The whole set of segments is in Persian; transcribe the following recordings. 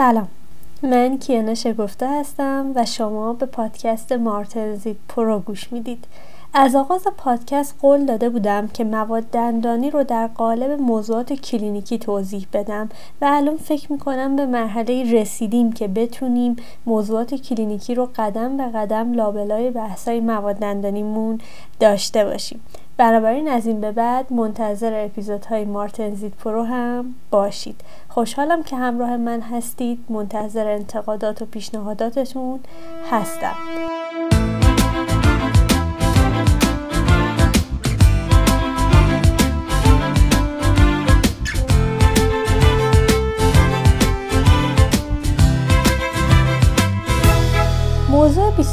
سلام. من کیانا شگفته هستم و شما به پادکست مارتنزید پرو گوش می‌دید. از آغاز پادکست قول داده بودم که مواد دندانی رو در قالب موضوعات کلینیکی توضیح بدم و الان فکر می‌کنم به مرحله رسیدیم که بتونیم موضوعات کلینیکی رو قدم به قدم لابلای بحثای مواد دندانیمون داشته باشیم. بنابراین از این به بعد منتظر اپیزودهای مارتنزید پرو هم باشید. خوشحالم که همراه من هستید. منتظر انتقادات و پیشنهاداتتون هستم.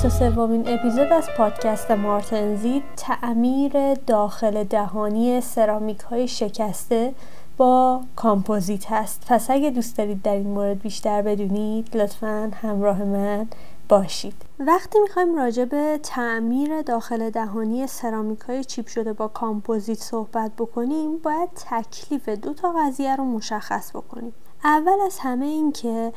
23 ومین اپیزود از پادکست مارتنزی تعمیر داخل دهانی سرامیک های شکسته با کامپوزیت هست. پس اگه دوست دارید در این مورد بیشتر بدونید لطفا همراه من باشید. وقتی می‌خوایم راجع به تعمیر داخل دهانی سرامیک های chip شده با کامپوزیت صحبت بکنیم باید تکلیف دو تا قضیه رو مشخص بکنیم. اول از همه این که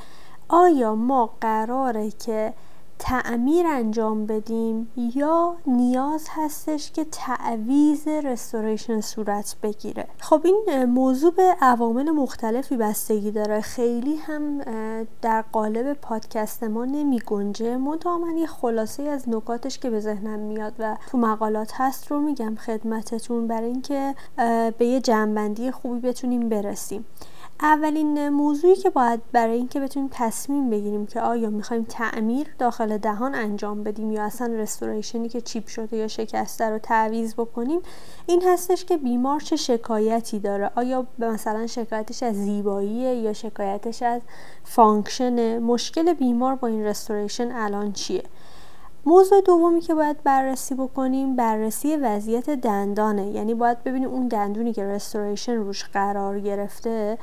آیا ما قراره که تعمیر انجام بدیم یا نیاز هستش که تعویض restoration صورت بگیره. خب این موضوع به عوامل مختلفی بستگی داره. خیلی هم در قالب پادکست ما نمی گنجه من یه خلاصه از نکاتش که به ذهنم میاد و تو مقالات هست رو میگم خدمتتون برای اینکه به یه جنبندی خوبی بتونیم برسیم. اولین موضوعی که باید برای اینکه بتونیم تصمیم بگیریم که آیا می‌خوایم تعمیر داخل دهان انجام بدیم یا اصلا رستوریشنی که چیپ شده یا شکسته رو تعویض بکنیم این هستش که بیمار چه شکایتی داره؟ آیا مثلا شکایتش از زیبایی یا شکایتش از function مشکل بیمار با این restoration الان چیه؟ موضوع دومی که باید بررسی بکنیم بررسی وضعیت دندانه. یعنی باید ببینیم اون دندونی که restoration روش قرار گرفته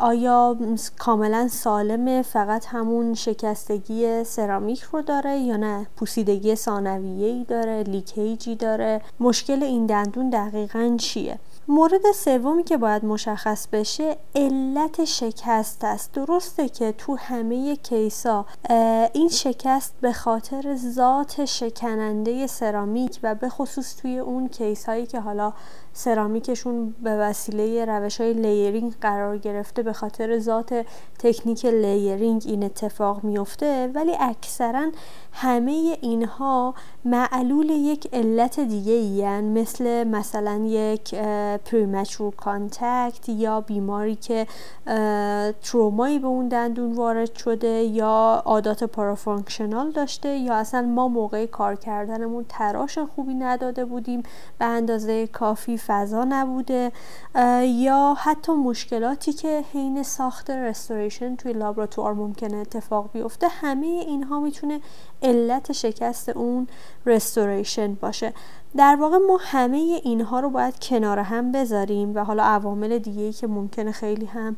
آیا کاملا سالمه فقط همون شکستگی سرامیک رو داره یا نه؟ پوسیدگی ثانویه ای داره leakage ی داره؟ مشکل این دندون دقیقا چیه؟ مورد سومی که باید مشخص بشه علت شکست است. درسته که تو همه case ا این شکست به خاطر ذات شکننده سرامیک و به خصوص توی اون case هایی که حالا سرامیکشون به وسیله روش های layering قرار گرفته به خاطر ذات تکنیک layering این اتفاق میفته ولی اکثرا همه اینها معلول یک علت دیگه ان مثل مثلا یک premature contact یا بیماری که ترومایی به اون دندون وارد شده یا عادات پارافانکشنال داشته یا اصلا ما موقع کار کردنمون تراش خوبی نداده بودیم به اندازه کافی فضا نبوده یا حتی مشکلاتی که حین ساخت رستوریشن توی لابراتوار ممکنه اتفاق بیفته همه اینها می‌تونه علت شکست اون رستوریشن باشه. در واقع ما همه اینها رو باید کنار هم بذاریم و حالا عوامل دیگه که ممکنه خیلی هم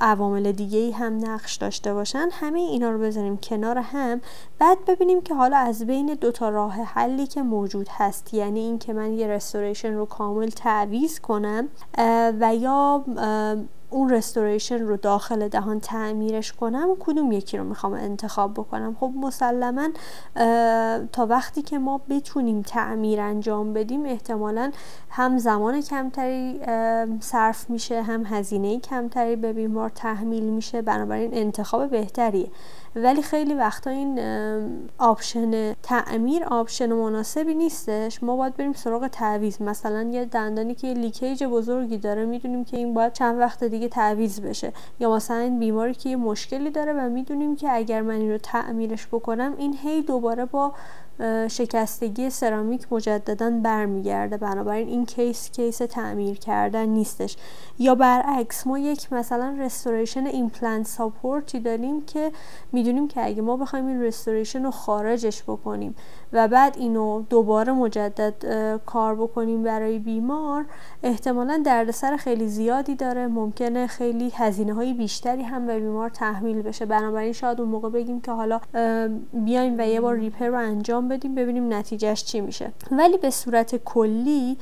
عوامل دیگه هم نقش داشته باشن همه اینا رو بذاریم کنار هم. بعد ببینیم که حالا از بین دو تا راه حلی که موجود هست یعنی اینکه من یه رستوریشن رو کامل تعویز کنم و یا اون رستوریشن رو داخل دهان تعمیرش کنم کدوم یکی رو می‌خوام انتخاب بکنم؟ خب مسلما تا وقتی که ما بتونیم تعمیر انجام بدیم احتمالا هم زمان کمتری صرف میشه هم هزینه کمتری به بیمار تحمیل میشه. بنابراین انتخاب بهتریه. ولی خیلی وقتا این option تعمیر option مناسبی نیستش. ما باید بریم سراغ تعویض. مثلا یه دندانی که leakage بزرگی داره می‌دونیم که این باید چند وقت دیگه تعویض بشه. یا مثلا این بیماری که یه مشکلی داره و می‌دونیم که اگر من این رو تعمیرش بکنم این هی دوباره با شکستگی سرامیک مجددا برمیگرده. بنابراین این case case تعمیر کردن نیستش. یا برعکس ما یک مثلا restoration implant support ی داریم که می‌دونیم که اگه ما بخوایم این restoration رو خارجش بکنیم و بعد اینو دوباره مجدد کار بکنیم برای بیمار احتمالا دردسر خیلی زیادی داره. ممکنه خیلی هزینه های بیشتری هم به بیمار تحمیل بشه. بنابراین شاید اون موقع بگیم که حالا بیایم و یه بار repair رو انجام بدیم ببینیم نتیجهش چی میشه. ولی به صورت کلی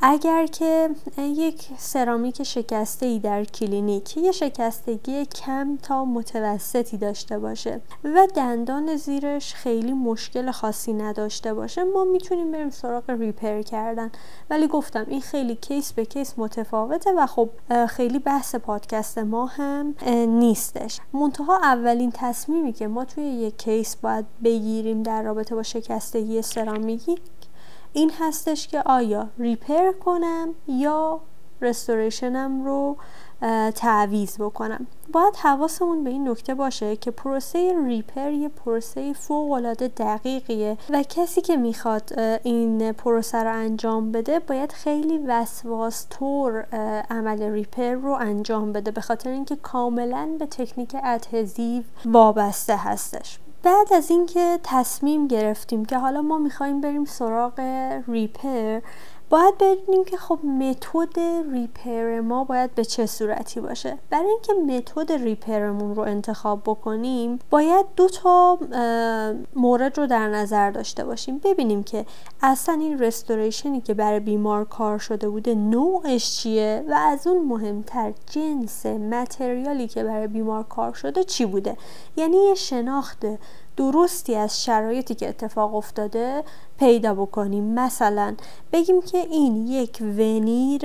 اگر که یک سرامیک شکسته ای در کلینیک یه شکستگی کم تا متوسطی داشته باشه و دندان زیرش خیلی مشکل خاصی نداشته باشه ما می‌تونیم بریم سراغ repair کردن. ولی گفتم این خیلی case به case متفاوته و خب خیلی بحث پادکست ما هم نیستش. منتها اولین تصمیمی که ما توی یک کیس باید بگیریم در رابطه با شکستگی سرامیکی این هستش که آیا ریپر کنم یا رستوریشنم رو تعویز بکنم. باید حواسمون به این نکته باشه که پروسه ریپر یه پروسه فوق العاده دقیقیه و کسی که می‌خواد این پروسه رو انجام بده باید خیلی وسواس طور عمل ریپر رو انجام بده به خاطر اینکه کاملا به تکنیک ادهزیو وابسته هستش. بعد از اینکه تصمیم گرفتیم که حالا ما می‌خوایم بریم سراغ ریپر باید بدونیم که خب متد ریپر ما باید به چه صورتی باشه. برای اینکه متد ریپرمون رو انتخاب بکنیم باید دو تا مورد رو در نظر داشته باشیم. ببینیم که اصلا این restoration ی که برای بیمار کار شده بوده نوعش چیه و از اون مهمتر جنس material ی که برای بیمار کار شده چی بوده؟ یعنی یه شناخت درستی از شرایطی که اتفاق افتاده پیدا بکنیم. مثلا بگیم که این یک veneer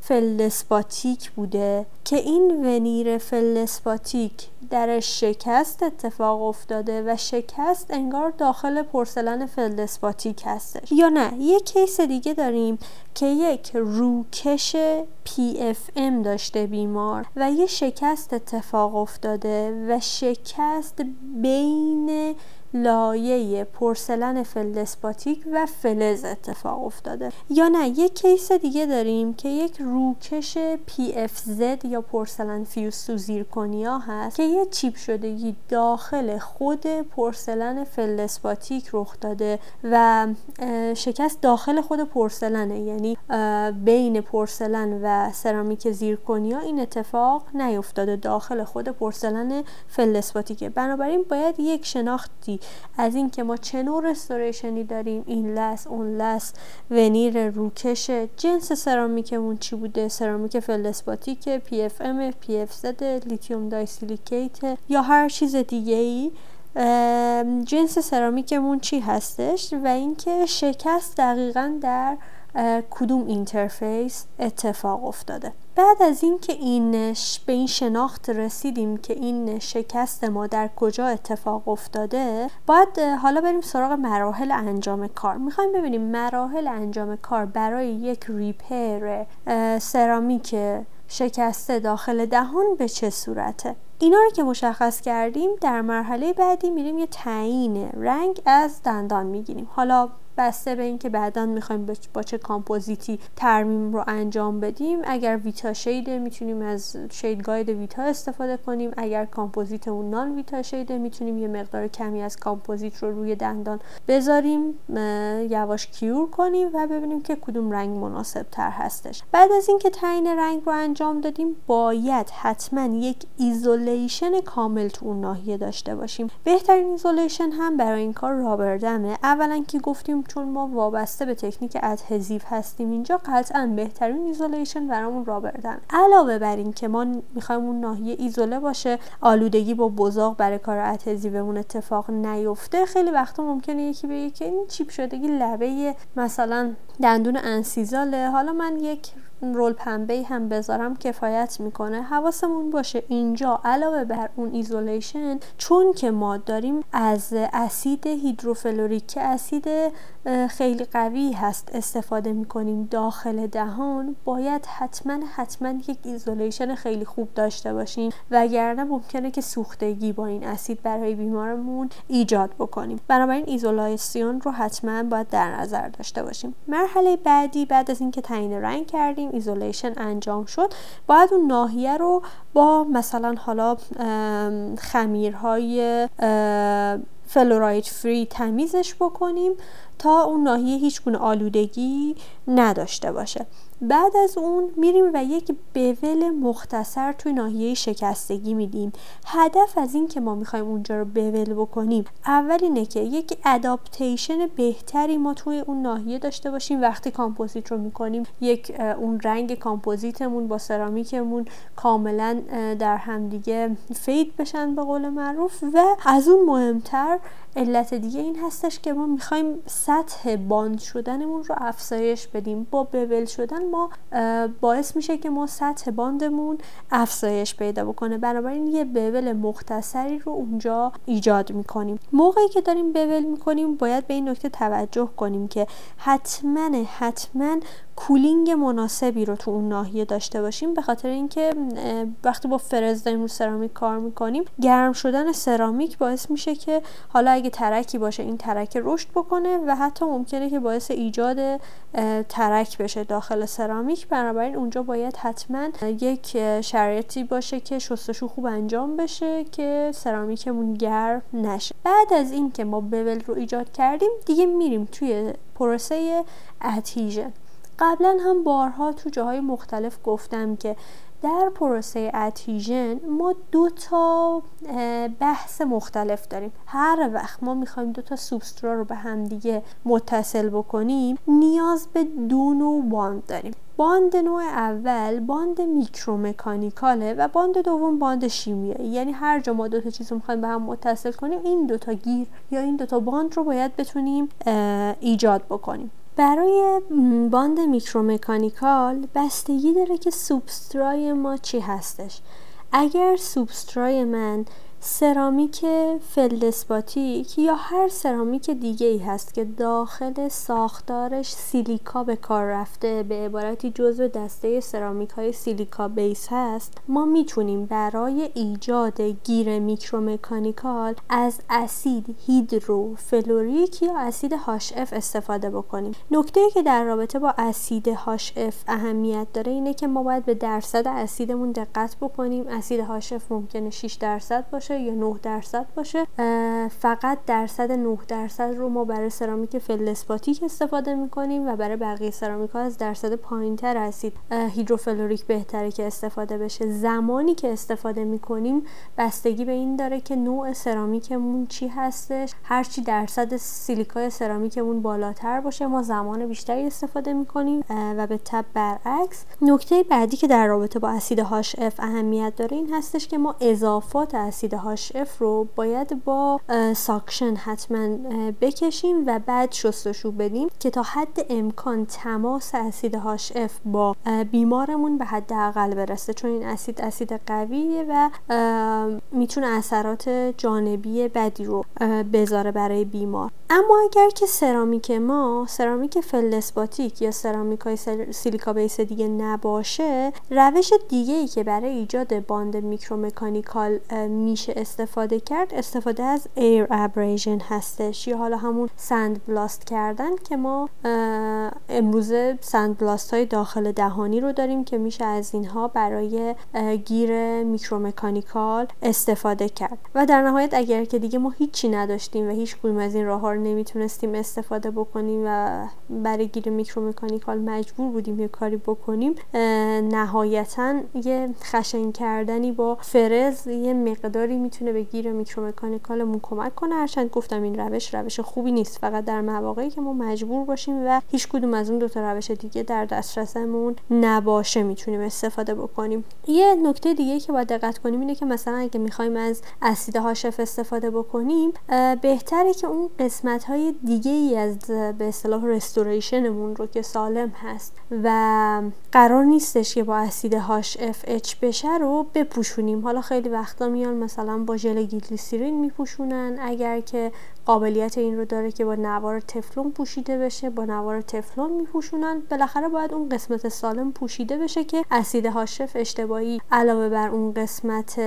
feldspathic بوده. که این veneer feldspathic در شکست اتفاق افتاده و شکست انگار داخل porcelain feldspathic هستش. یا نه یک case دیگه داریم که یک روکش PFM داشته بیمار و یه شکست اتفاق افتاده و شکست بین لایه porcelain feldspathic و فلز اتفاق افتاده. یا نه یک case دیگه داریم که یک روکش PFZ یا porcelain fused zirconia هست که یه chip شدگی داخل خود porcelain feldspathic رخ داده و شکست داخل خود porcelain ه یعنی بین porcelain و سرامیک زیرکونیا این اتفاق نیفتاده داخل خود porcelain feldspathic ه. بنابراین باید یک شناختی از اینکه ما چه نوع restoration ی داریم inlay س onlay س veneer روکش جنس سرامیکمون چی بوده؟ سرامیک فلسپاتیک پی اف ام پی اف زد لیتیوم دایسیلیکیت یا هر چیز دیگه ای جنس سرامیکمون چی هستش؟ و اینکه شکست دقیقا در کدوم interface اتفاق افتاده. بعد از اینکه این به این شناخت رسیدیم که این شکست ما در کجا اتفاق افتاده باید حالا بریم سراغ مراحل انجام کار. می‌خوایم ببینیم مراحل انجام کار برای یک repair سرامیک شکسته داخل دهان به چه صورته؟ اینا رو که مشخص کردیم در مرحله بعدی میریم یه تعیین رنگ از دندان می‌گیریم. حالا بسته به اینکه بعدا می‌خوایم با چه کامپوزیتی ترمیم رو انجام بدیم. اگر Vita shade ه می‌تونیم از shade guide Vita استفاده کنیم. اگر کامپوزیت اون non Vita shade ه می‌تونیم یه مقدار کمی از کامپوزیت رو روی دندان بذاریم یواش cure کنیم و ببینیم که کدوم رنگ مناسب تر هستش. بعد از اینکه تعیین رنگ رو انجام دادیم باید حتما یک isolation کامل تو اون ناحیه داشته باشیم. بهترین isolation هم برای این کار rubber dam ه. اولا که گفتیم چون ما وابسته به تکنیک adhesive هستیم اینجا قطعا بهترین isolation برامون rubber dam علاوه بر این که ما می‌خوایم اون ناحیه ایزوله باشه آلودگی با بزاق برای کار adhesive مون اتفاق نیفته خیلی وقتا ممکنه یکی بگه که این chip شدگی لبه مثلا دندون incisal ه. حالا من یک رول پنبه هم بذارم کفایت می‌کنه. حواسمون باشه اینجا علاوه بر اون isolation چون که ما داریم از اسید هیدروفلوریک که اسید خیلی قوی هست استفاده می‌کنیم داخل دهان باید حتما حتما یک isolation خیلی خوب داشته باشیم وگرنه ممکنه که سوختگی با این اسید برای بیمارمون ایجاد بکنیم. بنابراین isolation رو حتما باید در نظر داشته باشیم. مرحله بعدی بعد از اینکه تعیین رنگ کردیم isolation انجام شد باید اون ناحیه رو با مثلا حالا خمیرهای fluoride free تمیزش بکنیم تا اون ناحیه هیچ گونه آلودگی نداشته باشه. بعد از اون میریم و یک bevel مختصر توی ناحیه شکستگی میدیم. هدف از این که ما می‌خوایم اونجا رو bevel بکنیم اول اینه که یک adaptation بهتری ما توی اون ناحیه داشته باشیم. وقتی کامپوزیت رو می‌کنیم یک اون رنگ کامپوزیتمون با سرامیکمون کاملا در همدیگه fade بشن به قول معروف. و از اون مهمتر علت دیگه این هستش که ما می‌خوایم سطح bond شدنمون رو افزایش بدیم. با bevel شدن ما باعث میشه که ما سطح bond مون افزایش پیدا بکنه. بنابراین یه bevel مختصری رو اونجا ایجاد می‌کنیم. موقعی که داریم bevel می‌کنیم باید به این نکته توجه کنیم که حتما حتما cooling مناسبی رو تو اون ناحیه داشته باشیم به خاطر اینکه وقتی با فرز داریم رو سرامیک کار می‌کنیم گرم شدن سرامیک باعث میشه که حالا اگه ترکی باشه این ترک رشد بکنه و حتی ممکنه که باعث ایجاد ترک بشه داخل سرامیک. بنابراین اونجا باید حتما یک شرایطی باشه که شستشو خوب انجام بشه که سرامیکمون گرم نشه. بعد از این که ما bevel رو ایجاد کردیم دیگه میریم توی پروسه adhesion قبلا هم بارها تو جاهای مختلف گفتم که در پروسه adhesion ما دو تا بحث مختلف داریم. هر وقت ما می‌خوایم دو تا سوبسترا رو به همدیگه متصل بکنیم نیاز به دو نوع bond داریم. bond نوع اول bond micromechanical ه و bond دوم bond شیمیایی. یعنی هر جا ما دو تا چیز رو می‌خوایم به هم متصل کنیم این دو تا گیر یا این دو تا باند رو باید بتونیم ایجاد بکنیم. برای bond micromechanical بستگی داره که سوبسترای ما چی هستش. اگر سوبسترای من سرامیک feldspathic یا هر سرامیک دیگه ای هست که داخل ساختارش سیلیکا به کار رفته به عبارتی جزو دسته سرامیک های silica base هست. ما می‌تونیم برای ایجاد گیر micromechanical از اسید هیدروفلوریک یا اسید HF استفاده بکنیم. نکته که در رابطه با اسید HF اهمیت داره اینه که ما باید به درصد اسیدمون دقت بکنیم. اسید HF ممکنه 6 درصد باشه. یا 9 درصد باشه فقط درصد 9 درصد رو ما برای سرامیک feldspathic استفاده می‌کنیم و برای بقیه سرامیک ها از درصد پایین تر اسید هیدروفلوریک بهتره که استفاده بشه. زمانی که استفاده می‌کنیم بستگی به این داره که نوع سرامیکمون چی هستش. هرچی درصد سیلیکای سرامیکمون بالاتر باشه ما زمان بیشتری استفاده می‌کنیم و به تبع برعکس. نکته بعدی که در رابطه با اسید HF اهمیت داره این هستش که ما اضافات اسید HF رو باید با suction حتما بکشیم و بعد شستشو بدیم که تا حد امکان تماس اسید HF با بیمارمون به حد اقل برسه. چون این اسید اسید قویه و می‌تونه اثرات جانبی بدی رو بذاره برای بیمار. اما اگر که سرامیک ما سرامیک feldspathic یا سرامیک های silica base دیگه نباشه روش دیگه ای که برای ایجاد bond micromechanical میشه استفاده کرد استفاده از air abrasion هستش یا حالا همون sandblast کردن که ما امروزه sandblast های داخل دهانی رو داریم که میشه از اینها برای گیر micromechanical استفاده کرد. و در نهایت اگر که دیگه ما هیچی نداشتیم و هیچ کدوم از این راه ها رو نمی‌تونستیم استفاده بکنیم و برای گیر micromechanical مجبور بودیم یه کاری بکنیم نهایتا یه خشن کردنی با فرز یه مقداری می‌تونه به گیر میکرومکانیکالمون کمک کنه. هرچند گفتم این روش روش خوبی نیست. فقط در مواقعی که ما مجبور باشیم و هیچ کدوم از اون دو تا روش دیگه در دسترسمون نباشه می‌تونیم استفاده بکنیم. یه نکته دیگه که باید دقت کنیم اینه که مثلا اگه می‌خوایم از اسید هاشف استفاده بکنیم بهتره که اون قسمت های دیگه ای از به اصطلاح رستوریشنمون رو که سالم هست و قرار نیستش که با اسید هاش اف اچ بشه رو بپوشونیم. حالا خیلی وقتا میان مثلا با ژل گلیسرین میپوشونن اگر که قابلیت این رو داره که با نوار تفلون پوشیده بشه با نوار تفلون میپوشونن. بالاخره باید اون قسمت سالم پوشیده بشه که اسید هاشف اشتباهی علاوه بر اون قسمت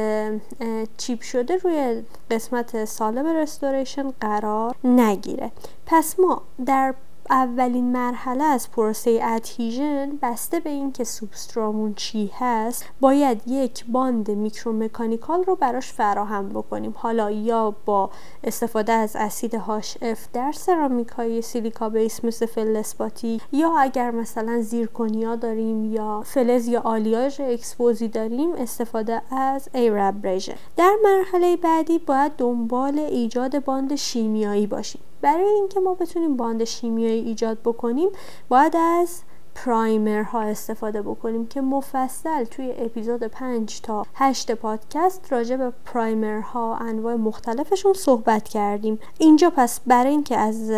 چیپ شده روی قسمت سالم restoration قرار نگیره. پس ما در اولین مرحله از پروسه adhesion بسته به اینکه سوبسترامون چی هست باید یک bond micromechanical رو براش فراهم بکنیم. حالا یا با استفاده از اسید HF در سرامیک های silica base مثل feldspathic یا اگر مثلا زیرکونیا داریم یا فلز یا آلیاژ exposed ی داریم استفاده از air abrasion در مرحله بعدی باید دنبال ایجاد bond شیمیایی باشیم. برای اینکه ما بتونیم bond شیمیایی ایجاد بکنیم باید از پرایمر ها استفاده بکنیم که مفصل توی اپیزود 5 تا 8 پادکست راجع به پرایمر ها انواع مختلفشون صحبت کردیم. اینجا پس برای اینکه از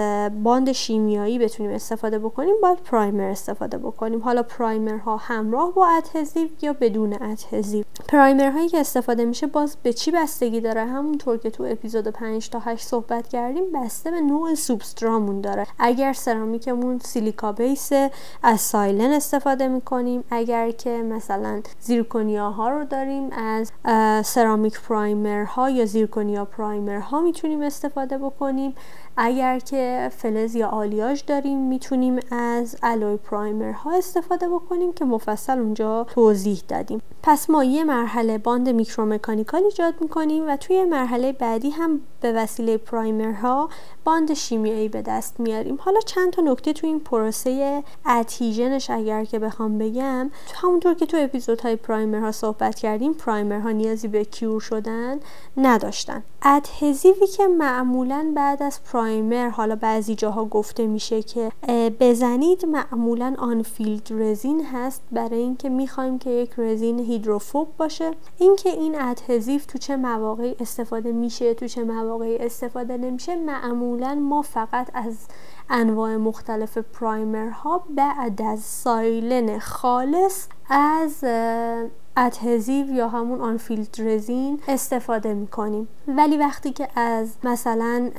باند شیمیایی بتونیم استفاده بکنیم باید پرایمر استفاده بکنیم. حالا پرایمر ها همراه با ادهزیو یا بدون ادهزیو؟ پرایمر هایی که استفاده میشه باز به چی بستگی داره؟ همونطور که تو اپیزود 5 تا 8 صحبت کردیم بسته به نوع سوبسترامون داره. اگر سرامیکمون سیلیکا بیس از silane استفاده می‌کنیم. اگر که مثلا زیرکونیا ها رو داریم از ceramic primer ها یا zirconia primer ها می‌تونیم استفاده بکنیم. اگر که فلز یا آلیاژ داریم می‌تونیم از alloy primer ها استفاده بکنیم که مفصل اونجا توضیح دادیم. پس ما یه مرحله bond micromechanical ایجاد می‌کنیم و توی مرحله بعدی هم به وسیله primer ها bond شیمیایی به دست میاریم. حالا چند تا نکته تو این پروسه adhesion ش اگر که بخوام بگم. همونطور که تو اپیزودهای primer ها صحبت کردیم primer ها نیازی به cure شدن نداشتن. adhesive ی که معمولا بعد از primer حالا بعضی جاها گفته میشه که بزنید معمولا unfilled resin هست برای اینکه می‌خوایم که یک رزین hydrophobe باشه. اینکه این adhesive تو چه مواقعی استفاده میشه تو چه مواقعی استفاده نمیشه معمولا ما فقط از انواع مختلف primer ها بعد از silane خالص از adhesive یا همون unfilled resin استفاده می‌کنیم. ولی وقتی که از مثلا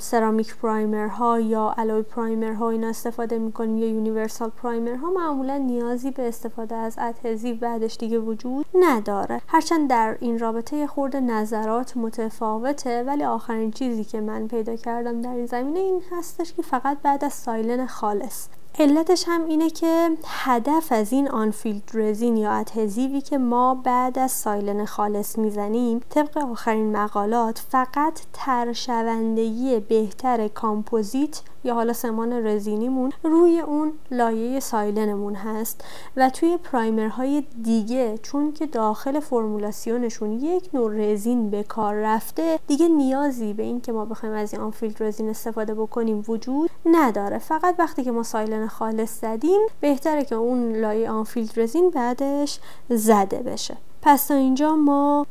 ceramic primer ها یا alloy primer ها اینا استفاده می‌کنیم یا universal primer ها معمولا نیازی به استفاده از adhesive بعدش دیگه وجود نداره. هرچند در این رابطه خرده نظرات متفاوته ولی آخرین چیزی که من پیدا کردم در این زمینه این هستش که فقط بعد از silane خالص. علتش هم اینه که هدف از این unfilled resin یا adhesive ی که ما بعد از silane خالص می‌زنیم طبق آخرین مقالات فقط ترشوندگی بهتر کامپوزیت یا حالا سمان رزینیمون روی اون لایه silane مون هست و توی primer های دیگه چون که داخل فرمولاسیونشون یک نوع رزین به کار رفته دیگه نیازی به این که ما بخوایم از این unfilled resin استفاده بکنیم وجود نداره. فقط وقتی که ما silane خالص زدیم بهتره که اون لایه unfilled resin بعدش زده بشه. پس تا اینجا ما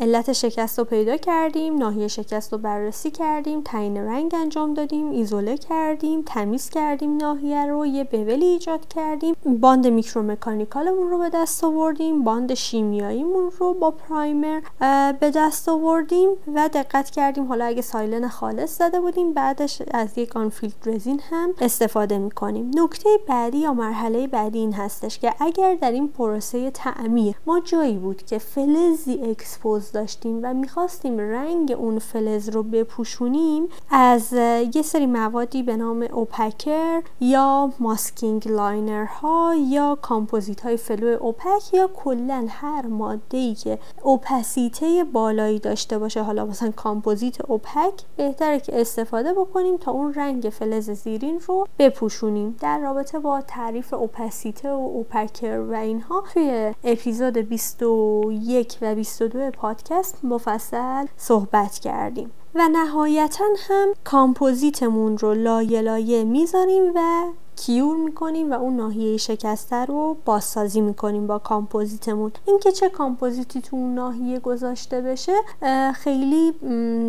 علت شکست رو پیدا کردیم ناحیه شکست رو بررسی کردیم تعیین رنگ انجام دادیم ایزوله کردیم تمیز کردیم ناحیه رو یه bevel ی ایجاد کردیم. bond micromechanical مون رو به دست آوردیم bond شیمیاییمون رو با primer به دست آوردیم و دقت کردیم. حالا اگه silane خالص زده بودیم بعدش از یک unfilled resin هم استفاده می‌کنیم. نکته بعدی یا مرحله بعدی این هستش که اگر در این پروسه تعمیر ما جایی بود که فلزی expose داشتیم و می‌خواستیم رنگ اون فلز رو بپوشونیم از یه سری موادی به نام opaquer یا masking liner ها یا کامپوزیت های flow opaque یا کلا هر ماده ای که اوپسیته بالایی داشته باشه حالا مثلا کامپوزیت opaque بهتره که استفاده بکنیم تا اون رنگ فلز زیرین رو بپوشونیم. در رابطه با تعریف اوپسیته و opaquer و اینها توی اپیزود 21 و 22 پادکست مفصل صحبت کردیم و نهایتا هم کامپوزیتمون رو لایه لایه می‌ذاریم و cure می‌کنیم و اون ناحیه شکسته رو بازسازی می‌کنیم با کامپوزیتمون. اینکه چه کامپوزیتی تو اون ناحیه گذاشته بشه خیلی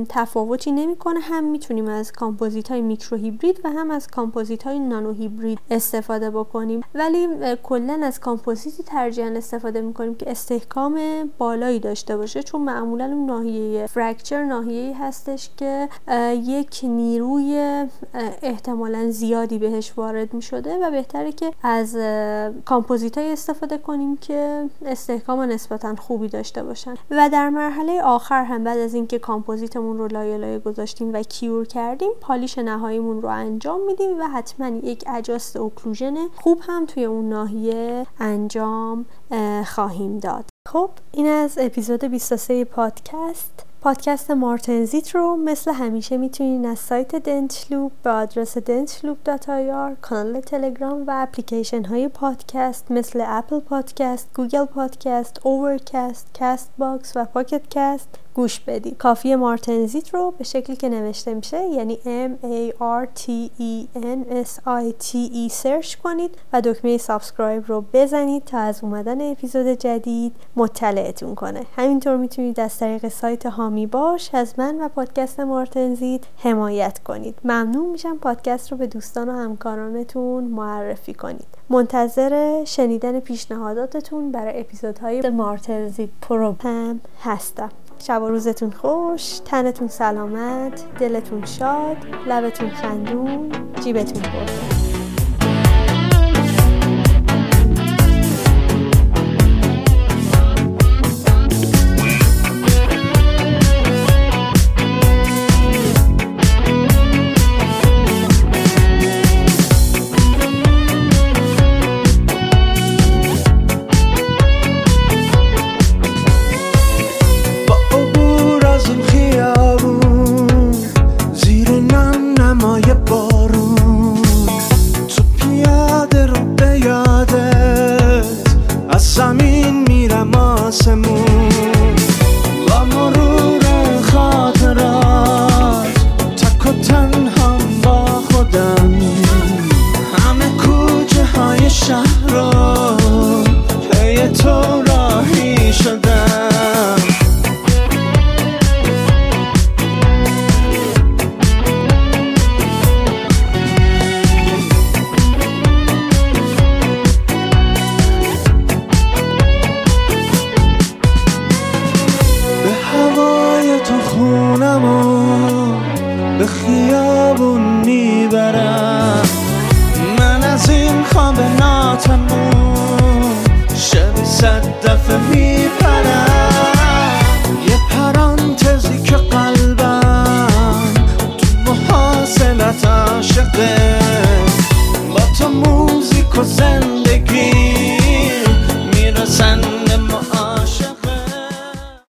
تفاوتی نمی‌کنه. هم می‌تونیم از کامپوزیت های micro hybrid و هم از کامپوزیت های nano hybrid استفاده بکنیم. ولی کلا از کامپوزیتی ترجیحاً استفاده می‌کنیم که استحکام بالایی داشته باشه. چون معمولا اون ناحیه fracture ناحیه هستش که یک نیروی احتمالا زیادی بهش وارد می شده و بهتره که از کامپوزیت های استفاده کنیم که استحکام نسبتا خوبی داشته باشن. و در مرحله آخر هم بعد از اینکه کامپوزیتمون رو لایه لایه گذاشتیم و cure کردیم polish نهاییمون رو انجام میدیم و حتما یک adjust occlusion خوب هم توی اون ناحیه انجام خواهیم داد. خب این از اپیزود 23 پادکست. پادکست مارتنزیت رو مثل همیشه می‌تونین از سایت Dentloop به آدرس dentloop.ir کانال تلگرام و اپلیکیشن های پادکست مثل Apple Podcast، Google Podcast، Overcast، Castbox و Pocket Cast گوش بدید کافی مارتنزیت رو به شکلی که نوشته میشه یعنی M A R T E N S I T E search کنید و دکمه subscribe رو بزنید تا از اومدن اپیزود جدید مطلعتون کنه. همینطور می‌تونید از طریق سایت حامی باش از من و پادکست مارتنزیت حمایت کنید. ممنون میشم پادکست رو به دوستان و همکارانتون معرفی کنید. منتظر شنیدن پیشنهاداتتون برای اپیزودهای مارتنزیت Pro هم هستم. شب و روزتون خوش تنتون سلامت دلتون شاد لبتون خندون جیبتون پر.